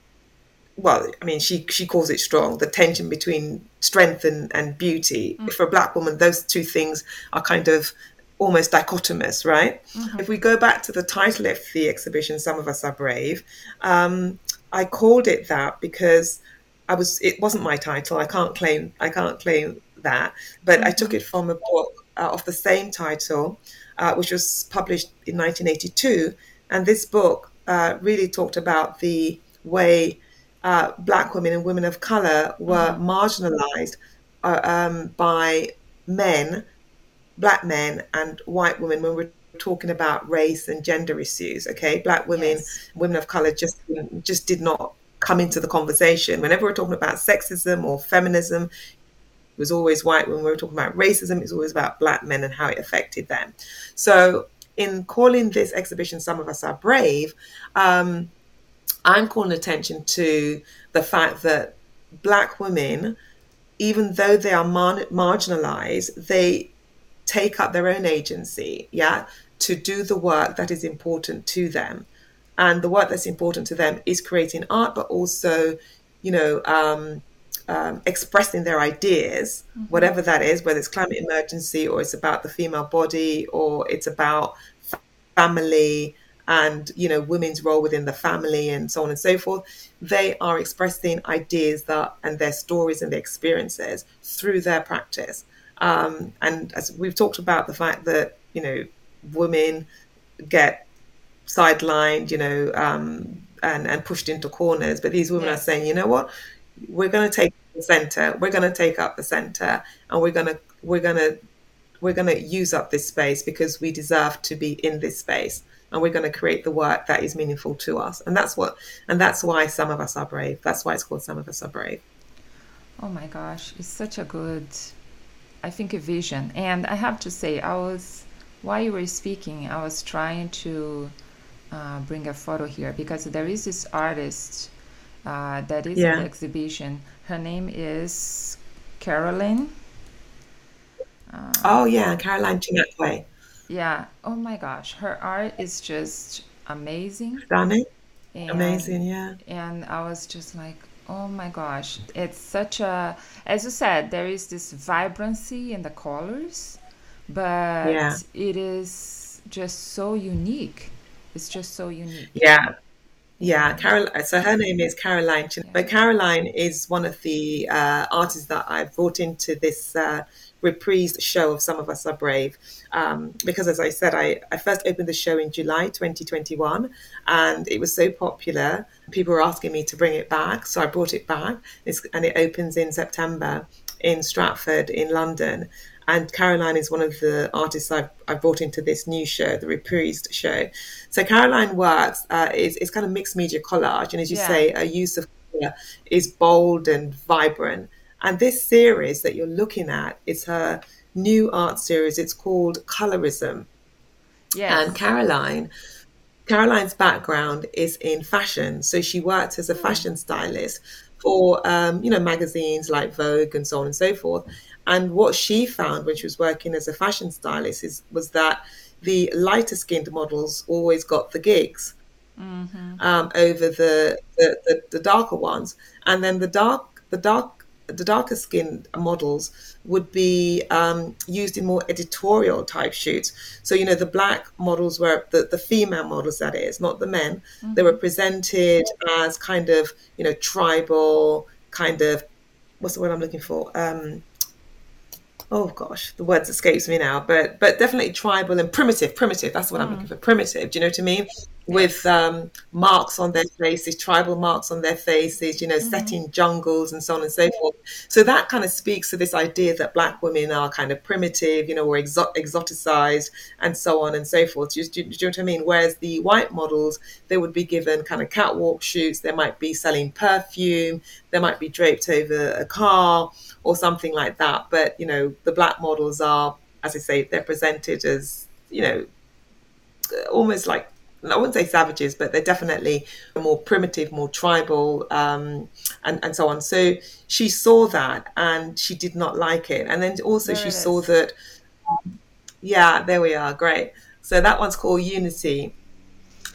well, I mean, she she calls it strong. The tension between strength and, and beauty. Mm. For a black woman, those two things are kind of almost dichotomous, right? Mm-hmm. If we go back to the title of the exhibition, "Some of Us Are Brave," um, I called it that because I was. It wasn't my title. I can't claim. I can't claim that, but mm-hmm. I took it from a book uh, of the same title, uh, which was published in 1982, and this book uh, really talked about the way uh, black women and women of color were mm. marginalized uh, um, by men black men and white women when we're talking about race and gender issues. Okay, black women, yes. women of color just just did not come into the conversation. Whenever we're talking about sexism or feminism, it was always white. When we were talking about racism, it's always about black men and how it affected them. So, in calling this exhibition "Some of Us Are Brave," um, I'm calling attention to the fact that black women, even though they are mar- marginalized, they take up their own agency, yeah, to do the work that is important to them. And the work that's important to them is creating art, but also, you know, um, um, expressing their ideas, mm-hmm. whatever that is, whether it's climate emergency or it's about the female body or it's about family and you know women's role within the family and so on and so forth they are expressing ideas that and their stories and their experiences through their practice. Um, and as we've talked about the fact that you know women get sidelined, you know, um, and and pushed into corners, but these women are saying, you know what, we're going to take the center, we're going to take up the center, and we're going to we're going to we're going to use up this space because we deserve to be in this space and we're going to create the work that is meaningful to us and that's what and that's why some of us are brave that's why it's called some of us are brave oh my gosh it's such a good I think, a vision. And I have to say, I was, while you were speaking, I was trying to uh, bring a photo here because there is this artist uh, that is yeah. in the exhibition. Her name is Caroline. Uh, oh, yeah, Caroline Chinakwe. Yeah. Oh my gosh. Her art is just amazing. Stunning. And, amazing, yeah. And I was just like, Oh my gosh, it's such a as you said, there is this vibrancy in the colors, but yeah. it is just so unique. It's just so unique. Yeah. Yeah, Carol. So her name is Caroline, but Caroline is one of the uh, artists that I've brought into this uh, reprised show of Some of Us Are Brave. Um, because, as I said, I, I first opened the show in July 2021 and it was so popular. People were asking me to bring it back. So I brought it back it's, and it opens in September in Stratford in London. And Caroline is one of the artists I've, I've brought into this new show, the reprised show. So Caroline works uh, is, is kind of mixed media collage. And as you yeah. say, a use of color is bold and vibrant and this series that you're looking at is her new art series. It's called Colorism. Yes. And Caroline, Caroline's background is in fashion. So she worked as a hmm. fashion stylist for, um, you know, magazines like Vogue and so on and so forth. And what she found when she was working as a fashion stylist is, was that the lighter skinned models always got the gigs. Mm-hmm. Um, over the, the, the, the darker ones, and then the dark the dark the darker skinned models would be um, used in more editorial type shoots. So, you know, the black models were the, the female models, that is, not the men, mm-hmm. they were presented as kind of, you know, tribal, kind of, what's the word I'm looking for? Um, oh gosh, the words escapes me now, but but definitely tribal and primitive. Primitive, that's what mm. I'm looking for. Primitive. Do you know what I mean? With um, marks on their faces, tribal marks on their faces, you know, mm-hmm. set in jungles and so on and so forth. So that kind of speaks to this idea that black women are kind of primitive, you know, or exo- exoticized and so on and so forth. Do you, do, do you know what I mean? Whereas the white models, they would be given kind of catwalk shoots. They might be selling perfume. They might be draped over a car or something like that. But you know, the black models are, as I say, they're presented as you know, almost like I wouldn't say savages, but they're definitely more primitive, more tribal, um, and and so on. So she saw that and she did not like it, and then also there she saw that. Yeah, there we are. Great. So that one's called Unity,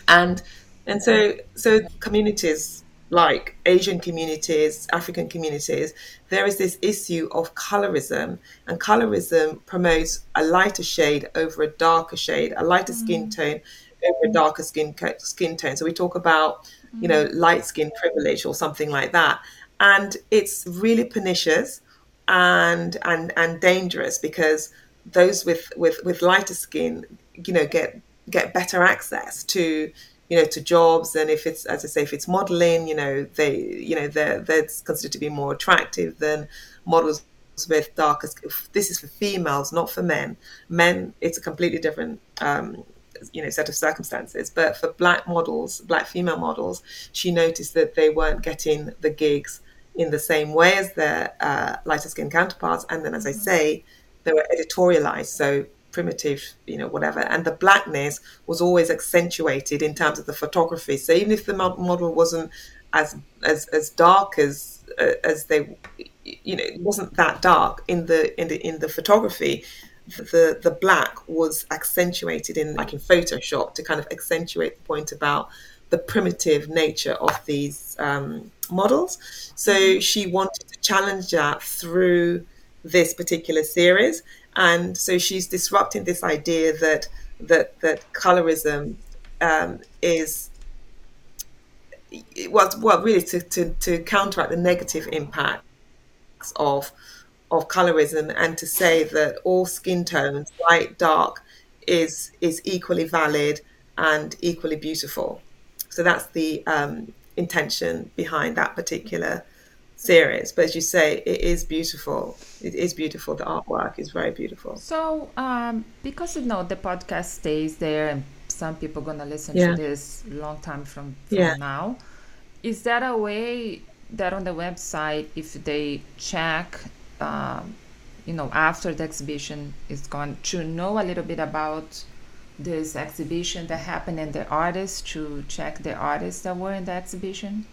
and and so so communities like Asian communities, African communities, there is this issue of colorism, and colorism promotes a lighter shade over a darker shade, a lighter mm. skin tone over a darker skin skin tone. So we talk about, mm. you know, mm. light skin privilege or something like that, and it's really pernicious and and and dangerous because those with with with lighter skin, you know, get get better access to you know, to jobs. And if it's, as I say, if it's modeling, you know, they, you know, they're, they're considered to be more attractive than models with darker. This is for females, not for men. Men, it's a completely different, um, you know, set of circumstances. But for black models, black female models, she noticed that they weren't getting the gigs in the same way as their uh, lighter skinned counterparts. And then, as mm-hmm. I say, they were editorialized. So primitive, you know, whatever. And the blackness was always accentuated in terms of the photography. So even if the model wasn't as as as dark as uh, as they, you know, it wasn't that dark in the in the in the photography. The the black was accentuated in like in Photoshop to kind of accentuate the point about the primitive nature of these um, models. So she wanted to challenge that through this particular series, and so she's disrupting this idea that that that colorism um, is well, well, really to, to, to counteract the negative impacts of of colorism and to say that all skin tones, light, dark, is is equally valid and equally beautiful. So that's the um, intention behind that particular series. But as you say, it is beautiful. It is beautiful. The artwork is very beautiful. So um, because you know the podcast stays there and some people gonna listen yeah. to this long time from, from yeah. now. Is that a way that on the website, if they check, um, you know, after the exhibition is gone, to know a little bit about this exhibition that happened and the artists, to check the artists that were in the exhibition?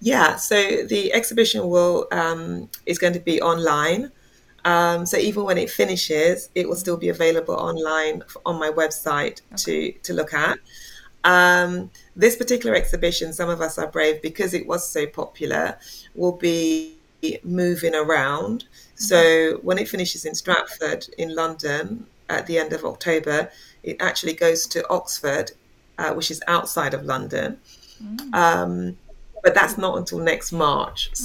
Yeah, so the exhibition will um, is going to be online. Um, so even when it finishes, it will still be available online on my website okay. to to look at. Um, this particular exhibition, some of us are brave because it was so popular. Will be moving around. Mm-hmm. So when it finishes in Stratford in London at the end of October, it actually goes to Oxford, uh, which is outside of London. Mm. Um, but that's not until next March.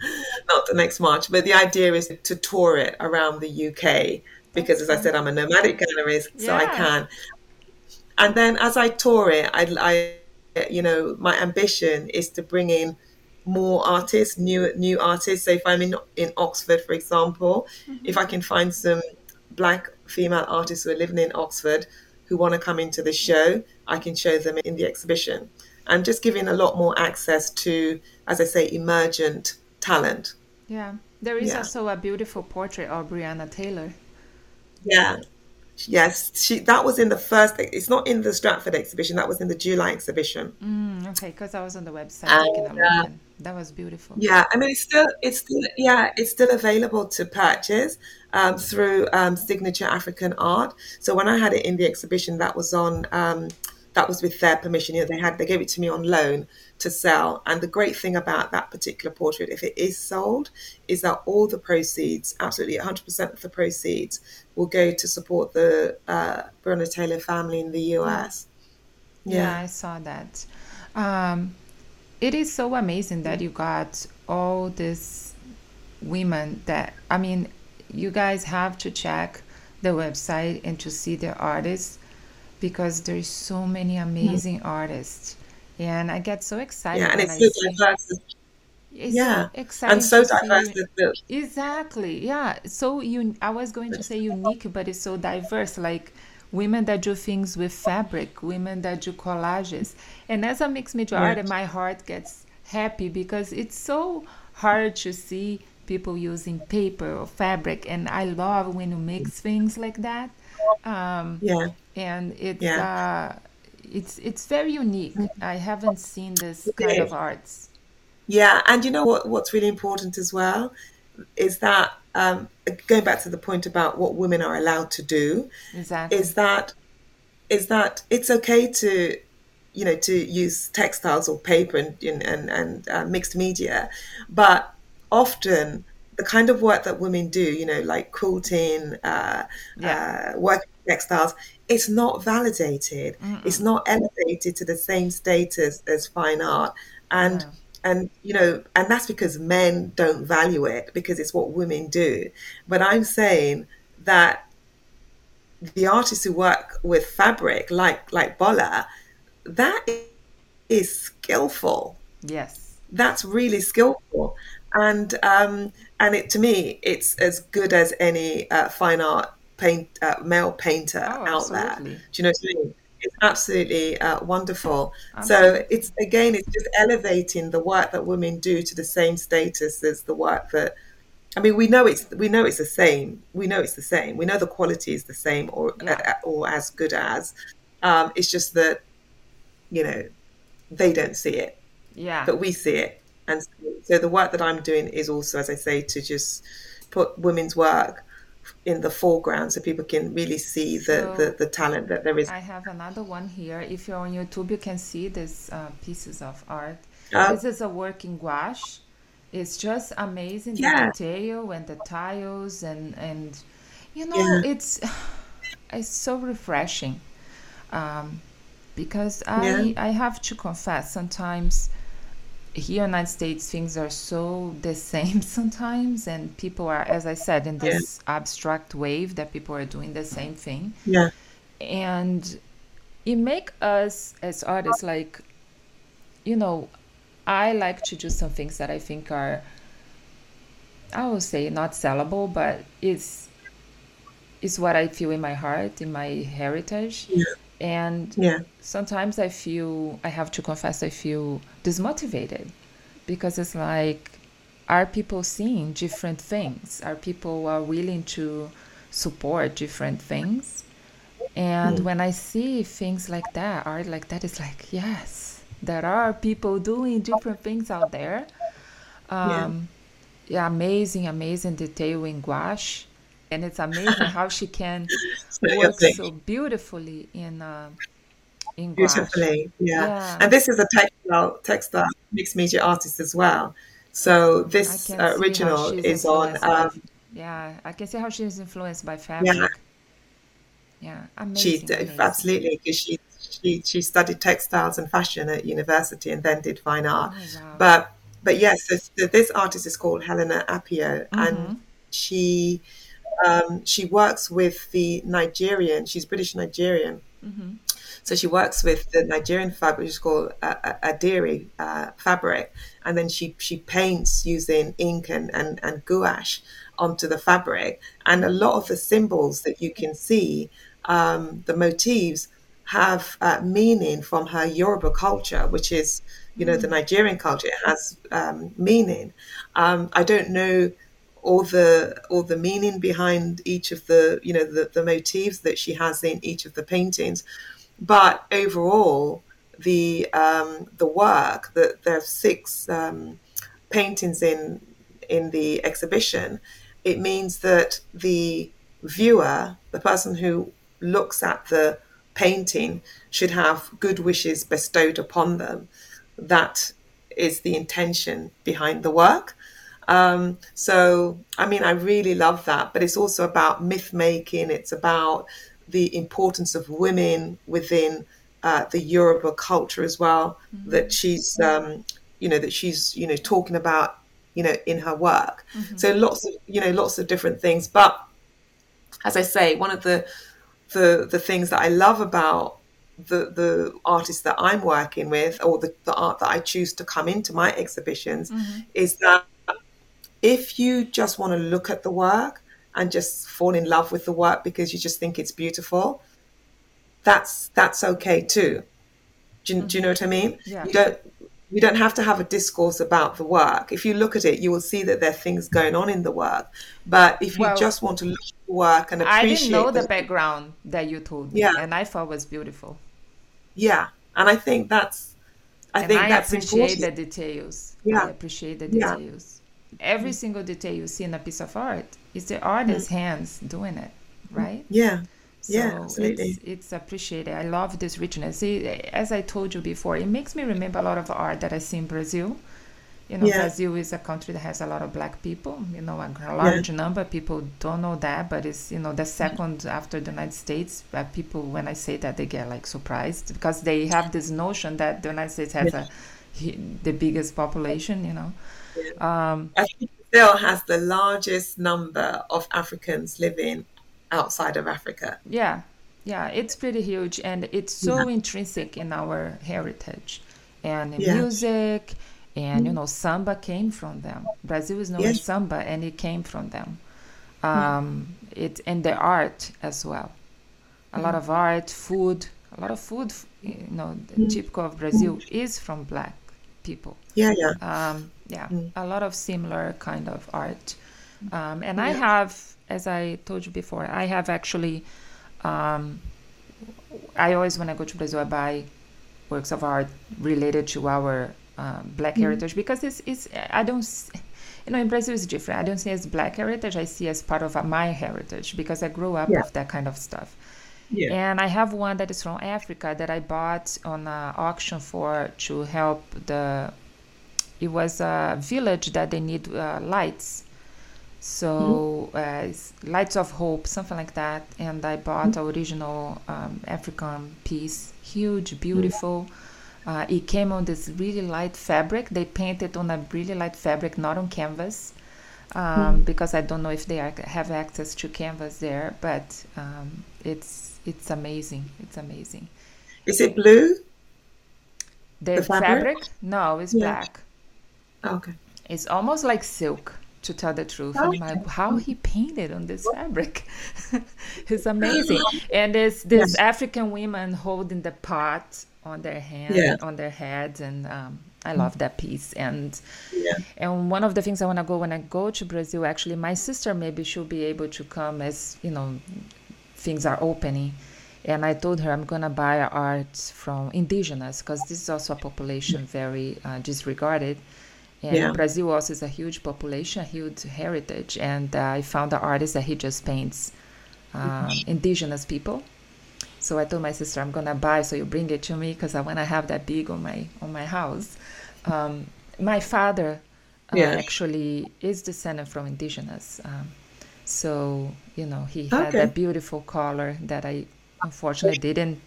Mm-hmm. not the next March. But the idea is to tour it around the UK because, as I said, I'm a nomadic gallerist, so. I can. And then as I tour it, I, I, you know, my ambition is to bring in more artists, new new artists. So if I'm in in Oxford, for example, mm-hmm. if I can find some black female artists who are living in Oxford who want to come into the show, I can show them in the exhibition and just giving a lot more access to, as I say, emergent talent. Yeah, there is yeah. also a beautiful portrait of Breonna Taylor. Yeah, yes, she that was in the first. It's not in the Stratford exhibition. That was in the July exhibition. Mm, okay, because I was on the website. And, uh, that was beautiful. Yeah, I mean, it's still, it's still, yeah, it's still available to purchase um, through um, Signature African Art. So when I had it in the exhibition, that was on. Um, that was with their permission. You know, they had they gave it to me on loan to sell. And the great thing about that particular portrait, if it is sold, is that all the proceeds, absolutely 100% of the proceeds, will go to support the uh, Breonna Taylor family in the US. Yeah, yeah I saw that. Um, it is so amazing that you got all these women that I mean, you guys have to check the website and to see the artists because there's so many amazing mm. artists and i get so excited yeah and it's so diverse it's yeah so exciting and so diverse exactly yeah so you i was going to say unique but it's so diverse like women that do things with fabric women that do collages and as a mixed media right. artist my heart gets happy because it's so hard to see people using paper or fabric and i love when you mix things like that um, yeah and it's yeah. uh, it's it's very unique. I haven't seen this kind of arts. Yeah, and you know what? What's really important as well is that um, going back to the point about what women are allowed to do. Exactly. Is that is that it's okay to you know to use textiles or paper and and and uh, mixed media, but often the kind of work that women do, you know, like quilting, uh, yeah. uh, work textiles, it's not validated. Mm-mm. It's not elevated to the same status as fine art. And yeah. and you know, and that's because men don't value it because it's what women do. But I'm saying that the artists who work with fabric, like like Bola, that is skillful. Yes. That's really skillful. and um, and it to me, it's as good as any uh, fine art paint uh, male painter Oh, out there. Do you know what I mean? It's absolutely uh, wonderful. So it's again, it's just elevating the work that women do to the same status as the work that. I mean, we know it's we know it's the same. We know it's the same. We know the quality is the same, or Yeah. uh, or as good as. Um, it's just that you know they don't see it, Yeah. but we see it. And so, so the work that I'm doing is also, as I say, to just put women's work in the foreground so people can really see the, the, So the talent that there is. I have another one here. If you're on YouTube, you can see these uh, pieces of art. Uh, This is a working gouache. It's just amazing the yeah, detail and the tiles and and you know yeah, it's it's so refreshing um, because yeah, I I have to confess sometimes here in the United States things are so the same sometimes and people are as I said in yeah, this abstract wave that people are doing the same thing. Yeah, and it make us as artists like you know I like to do some things that I think are I will say not sellable but it's it's what I feel in my heart in my heritage yeah, and yeah, sometimes I feel I have to confess I feel dismotivated because it's like are people seeing different things are people are willing to support different things and mm, when I see things like that, art like that, it's like, yes, there are people doing different things out there. yeah. Um, yeah, amazing, amazing detail in gouache. And it's amazing how she can work so beautifully in uh, in beautifully, yeah. Yeah, And this is a textile textile mixed media artist as well. So this uh, original is on, um, yeah, I can see how she's influenced by yeah, fabric. Yeah, She amazing, d- amazing. absolutely because she she she studied textiles and fashion at university and then did fine art. Oh, wow. But but yes, this, this artist is called Helena Apio, Mm-hmm. and she um, she works with the Nigerian. She's British Nigerian, Mm-hmm. so she works with the Nigerian fabric, which is called uh, uh, Adire uh, fabric, and then she she paints using ink and, and, and gouache onto the fabric. And a lot of the symbols that you can see, um, the motifs, have uh, meaning from her Yoruba culture, which is you know the Nigerian culture. It has um, meaning. Um, I don't know all the all the meaning behind each of the you know the, the motifs that she has in each of the paintings. But overall the um, the work that there are six um, paintings in in the exhibition it means that the viewer the person who looks at the painting should have good wishes bestowed upon them. That is the intention behind the work um, so, I mean, I really love that, but it's also about myth making. It's about the importance of women within uh, the Yoruba culture as well. That she's, um, you know, that she's, you know, talking about, you know, in her work. So lots of, you know, lots of different things. But as I say, one of the the the things that I love about the the artists that I'm working with, or the, the art that I choose to come into my exhibitions, is that if you just want to look at the work and just fall in love with the work because you just think it's beautiful, that's that's okay too. Do you, do you know what I mean? Mm-hmm. Yeah. You don't you don't have to have a discourse about the work. If you look at it, you will see that there are things going on in the work. But if you Well, just want to look at the work and appreciate, I didn't know the the background that you told me, yeah, and I thought was beautiful. yeah, and I think that's I And think I that's appreciate the important. details. I Yeah, appreciate the yeah, details. Every single detail you see in a piece of art is the artist's hands doing it, right? yeah, yeah, absolutely. it's it's appreciated. I love this richness. See, as I told you before, it makes me remember a lot of art that I see in Brazil. You know, Yeah, Brazil is a country that has a lot of black people. You know, a yeah, large number. People don't know that, but it's you know the mm. second after the United States. But people, when I say that, they get like surprised because they have this notion that the United States has yeah, a the biggest population. You know, yeah. Um, I think Brazil has the largest number of Africans living outside of Africa. Yeah, yeah, it's pretty huge and it's Yeah, so intrinsic in our heritage. And yeah, music, and you know samba came from them. Brazil is known Yes. as samba and it came from them. Um, it and the art as well. A lot of art food a lot of food you know the typical of brazil is from black people. Yeah, yeah. um, yeah a lot of similar kind of art. Um, and i have as i told you before i have actually um, i always when i go to brazil i buy works of art related to our um, black heritage because it's, it's i don't you know in brazil it's different. I don't see as black heritage. I see as part of my heritage because i grew up Yeah. with that kind of stuff Yeah. and I have one that is from Africa that I bought on an auction for to help the. It was a village that they need uh, lights, so uh, it's lights of hope, something like that. And I bought a original um, African piece, huge, beautiful. Uh, it came on this really light fabric. They painted on a really light fabric, not on canvas um, because I don't know if they are, have access to canvas there, but um, it's it's amazing. It's amazing. Is it blue? The, The fabric? fabric? No, it's Yeah. black. Oh, okay. It's almost like silk, to tell the truth. I'm like, how he painted on this fabric? it's amazing. And there's this African women holding the pot on their hand, Yeah. on their heads, and um, I love that piece. And Yeah. And one of the things I want to go when I go to Brazil, actually, my sister maybe she'll be able to come as you know things are opening. And I told her I'm gonna buy art from indigenous because this is also a population very uh, disregarded. And Yeah. Brazil also is a huge population, a huge heritage. And uh, I found an artist that he just paints um, indigenous people. So I told my sister I'm gonna buy, so you bring it to me because I wanna have that big on my on my house. Um, my father uh, Yeah. actually is descendant from indigenous, um, so you know he had Okay. that beautiful color that I unfortunately didn't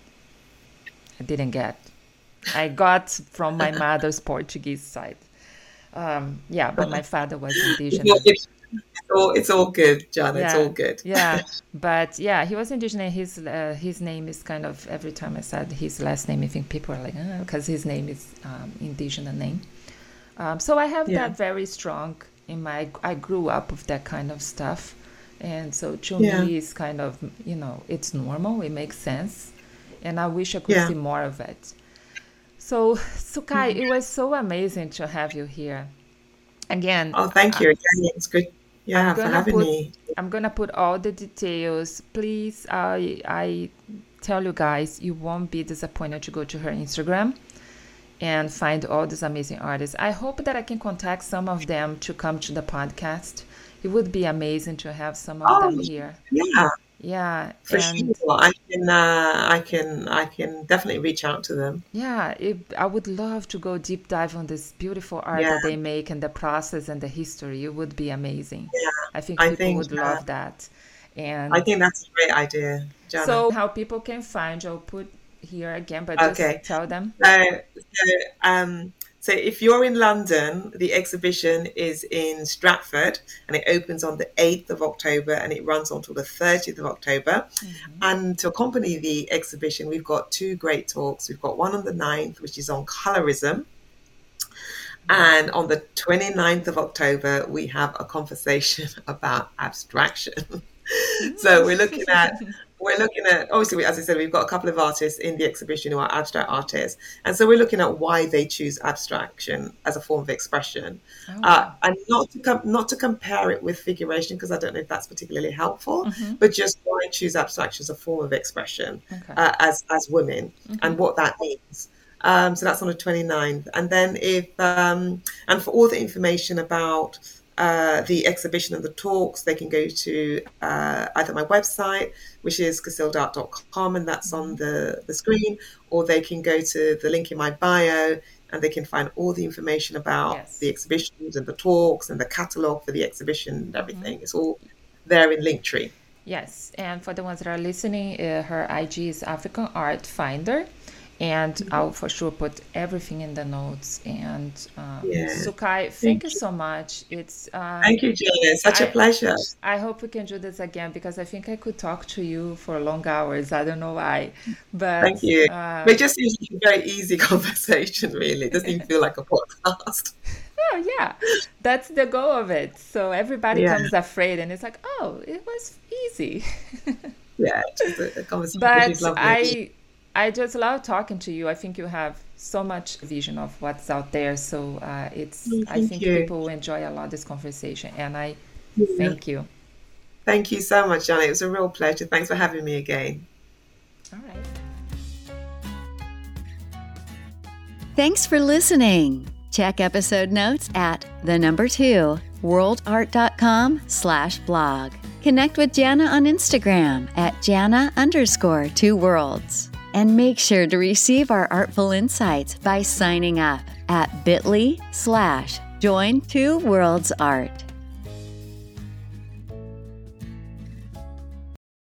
I didn't get. I got from my mother's Portuguese side. Um, yeah, but my father was indigenous. It's, all good, John. It's all good. yeah, but yeah, he was indigenous. His uh, his name is kind of every time I said his last name, I think people are like, because his name is um, indigenous name. Um, so I have Yeah. that very strong in my. I grew up with that kind of stuff, and so to Yeah. me, it's kind of you know it's normal. It makes sense, and I wish I could Yeah. see more of it. So Sukai, mm-hmm. it was so amazing to have you here. Again, Oh, thank you. again. It's good. Yeah, I'm for gonna having put me. I'm gonna put all the details. Please, I I tell you guys, you won't be disappointed to go to her Instagram and find all these amazing artists. I hope that I can contact some of them to come to the podcast. It would be amazing to have some of them Oh, here. Yeah, Yeah, for and sure. I can. Uh, I can. I can definitely reach out to them. yeah, it, I would love to go deep dive on this beautiful art Yeah. that they make and the process and the history. It would be amazing. Yeah, I think I people think, would uh, love that. And I think that's a great idea, Jana. So how people can find you, I'll put here again, but just Okay. tell them. So, so, um, so if you're in London, the exhibition is in Stratford and it opens on the 8th of October and it runs until the 30th of October. Mm-hmm. And to accompany the exhibition, we've got two great talks. We've got one on the 9th, which is on colorism. And on the 29th of October, we have a conversation about abstraction. so we're looking at we're looking at obviously as I said we've got a couple of artists in the exhibition who are abstract artists, and so we're looking at why they choose abstraction as a form of expression, Oh, uh, and not to com- not to compare it with figuration because I don't know if that's particularly helpful, Mhm. but just why choose abstraction as a form of expression Okay. uh, as as women and what that means. Um, so that's on the 29th. And then if um, and for all the information about uh, the exhibition and the talks, they can go to uh, either my website, which is casildart.com, and that's on the, the screen, or they can go to the link in my bio and they can find all the information about Yes. the exhibitions and the talks and the catalogue for the exhibition and everything. It's all there in Linktree. Yes, and for the ones that are listening, uh, her IG is African Art Finder, and I'll for sure put everything in the notes. And um, Yeah. Sukai, thank, Thank you you. so much. It's uh, Thank you, Jane. Such a I pleasure. I hope we can do this again because I think I could talk to you for long hours. I don't know why, but Thank you. uh, it just seems like a very easy conversation, really. It doesn't feel like a podcast. oh yeah, that's the goal of it. So everybody Yeah. comes afraid, and it's like, oh, it was easy. Yeah, just a, a conversation, but. I I just love talking to you. I think you have so much vision of what's out there. So uh, it's Oh, I think you. people will enjoy a lot this conversation, and I Yeah. thank you. Thank you so much, Johnny. It was a real pleasure. Thanks for having me again. All right. Thanks for listening. Check episode notes at the number two worldart.com slash blog. Connect with Jana on Instagram at Jana underscore two worlds. And make sure to receive our artful insights by signing up at bit.ly slash join two worlds art.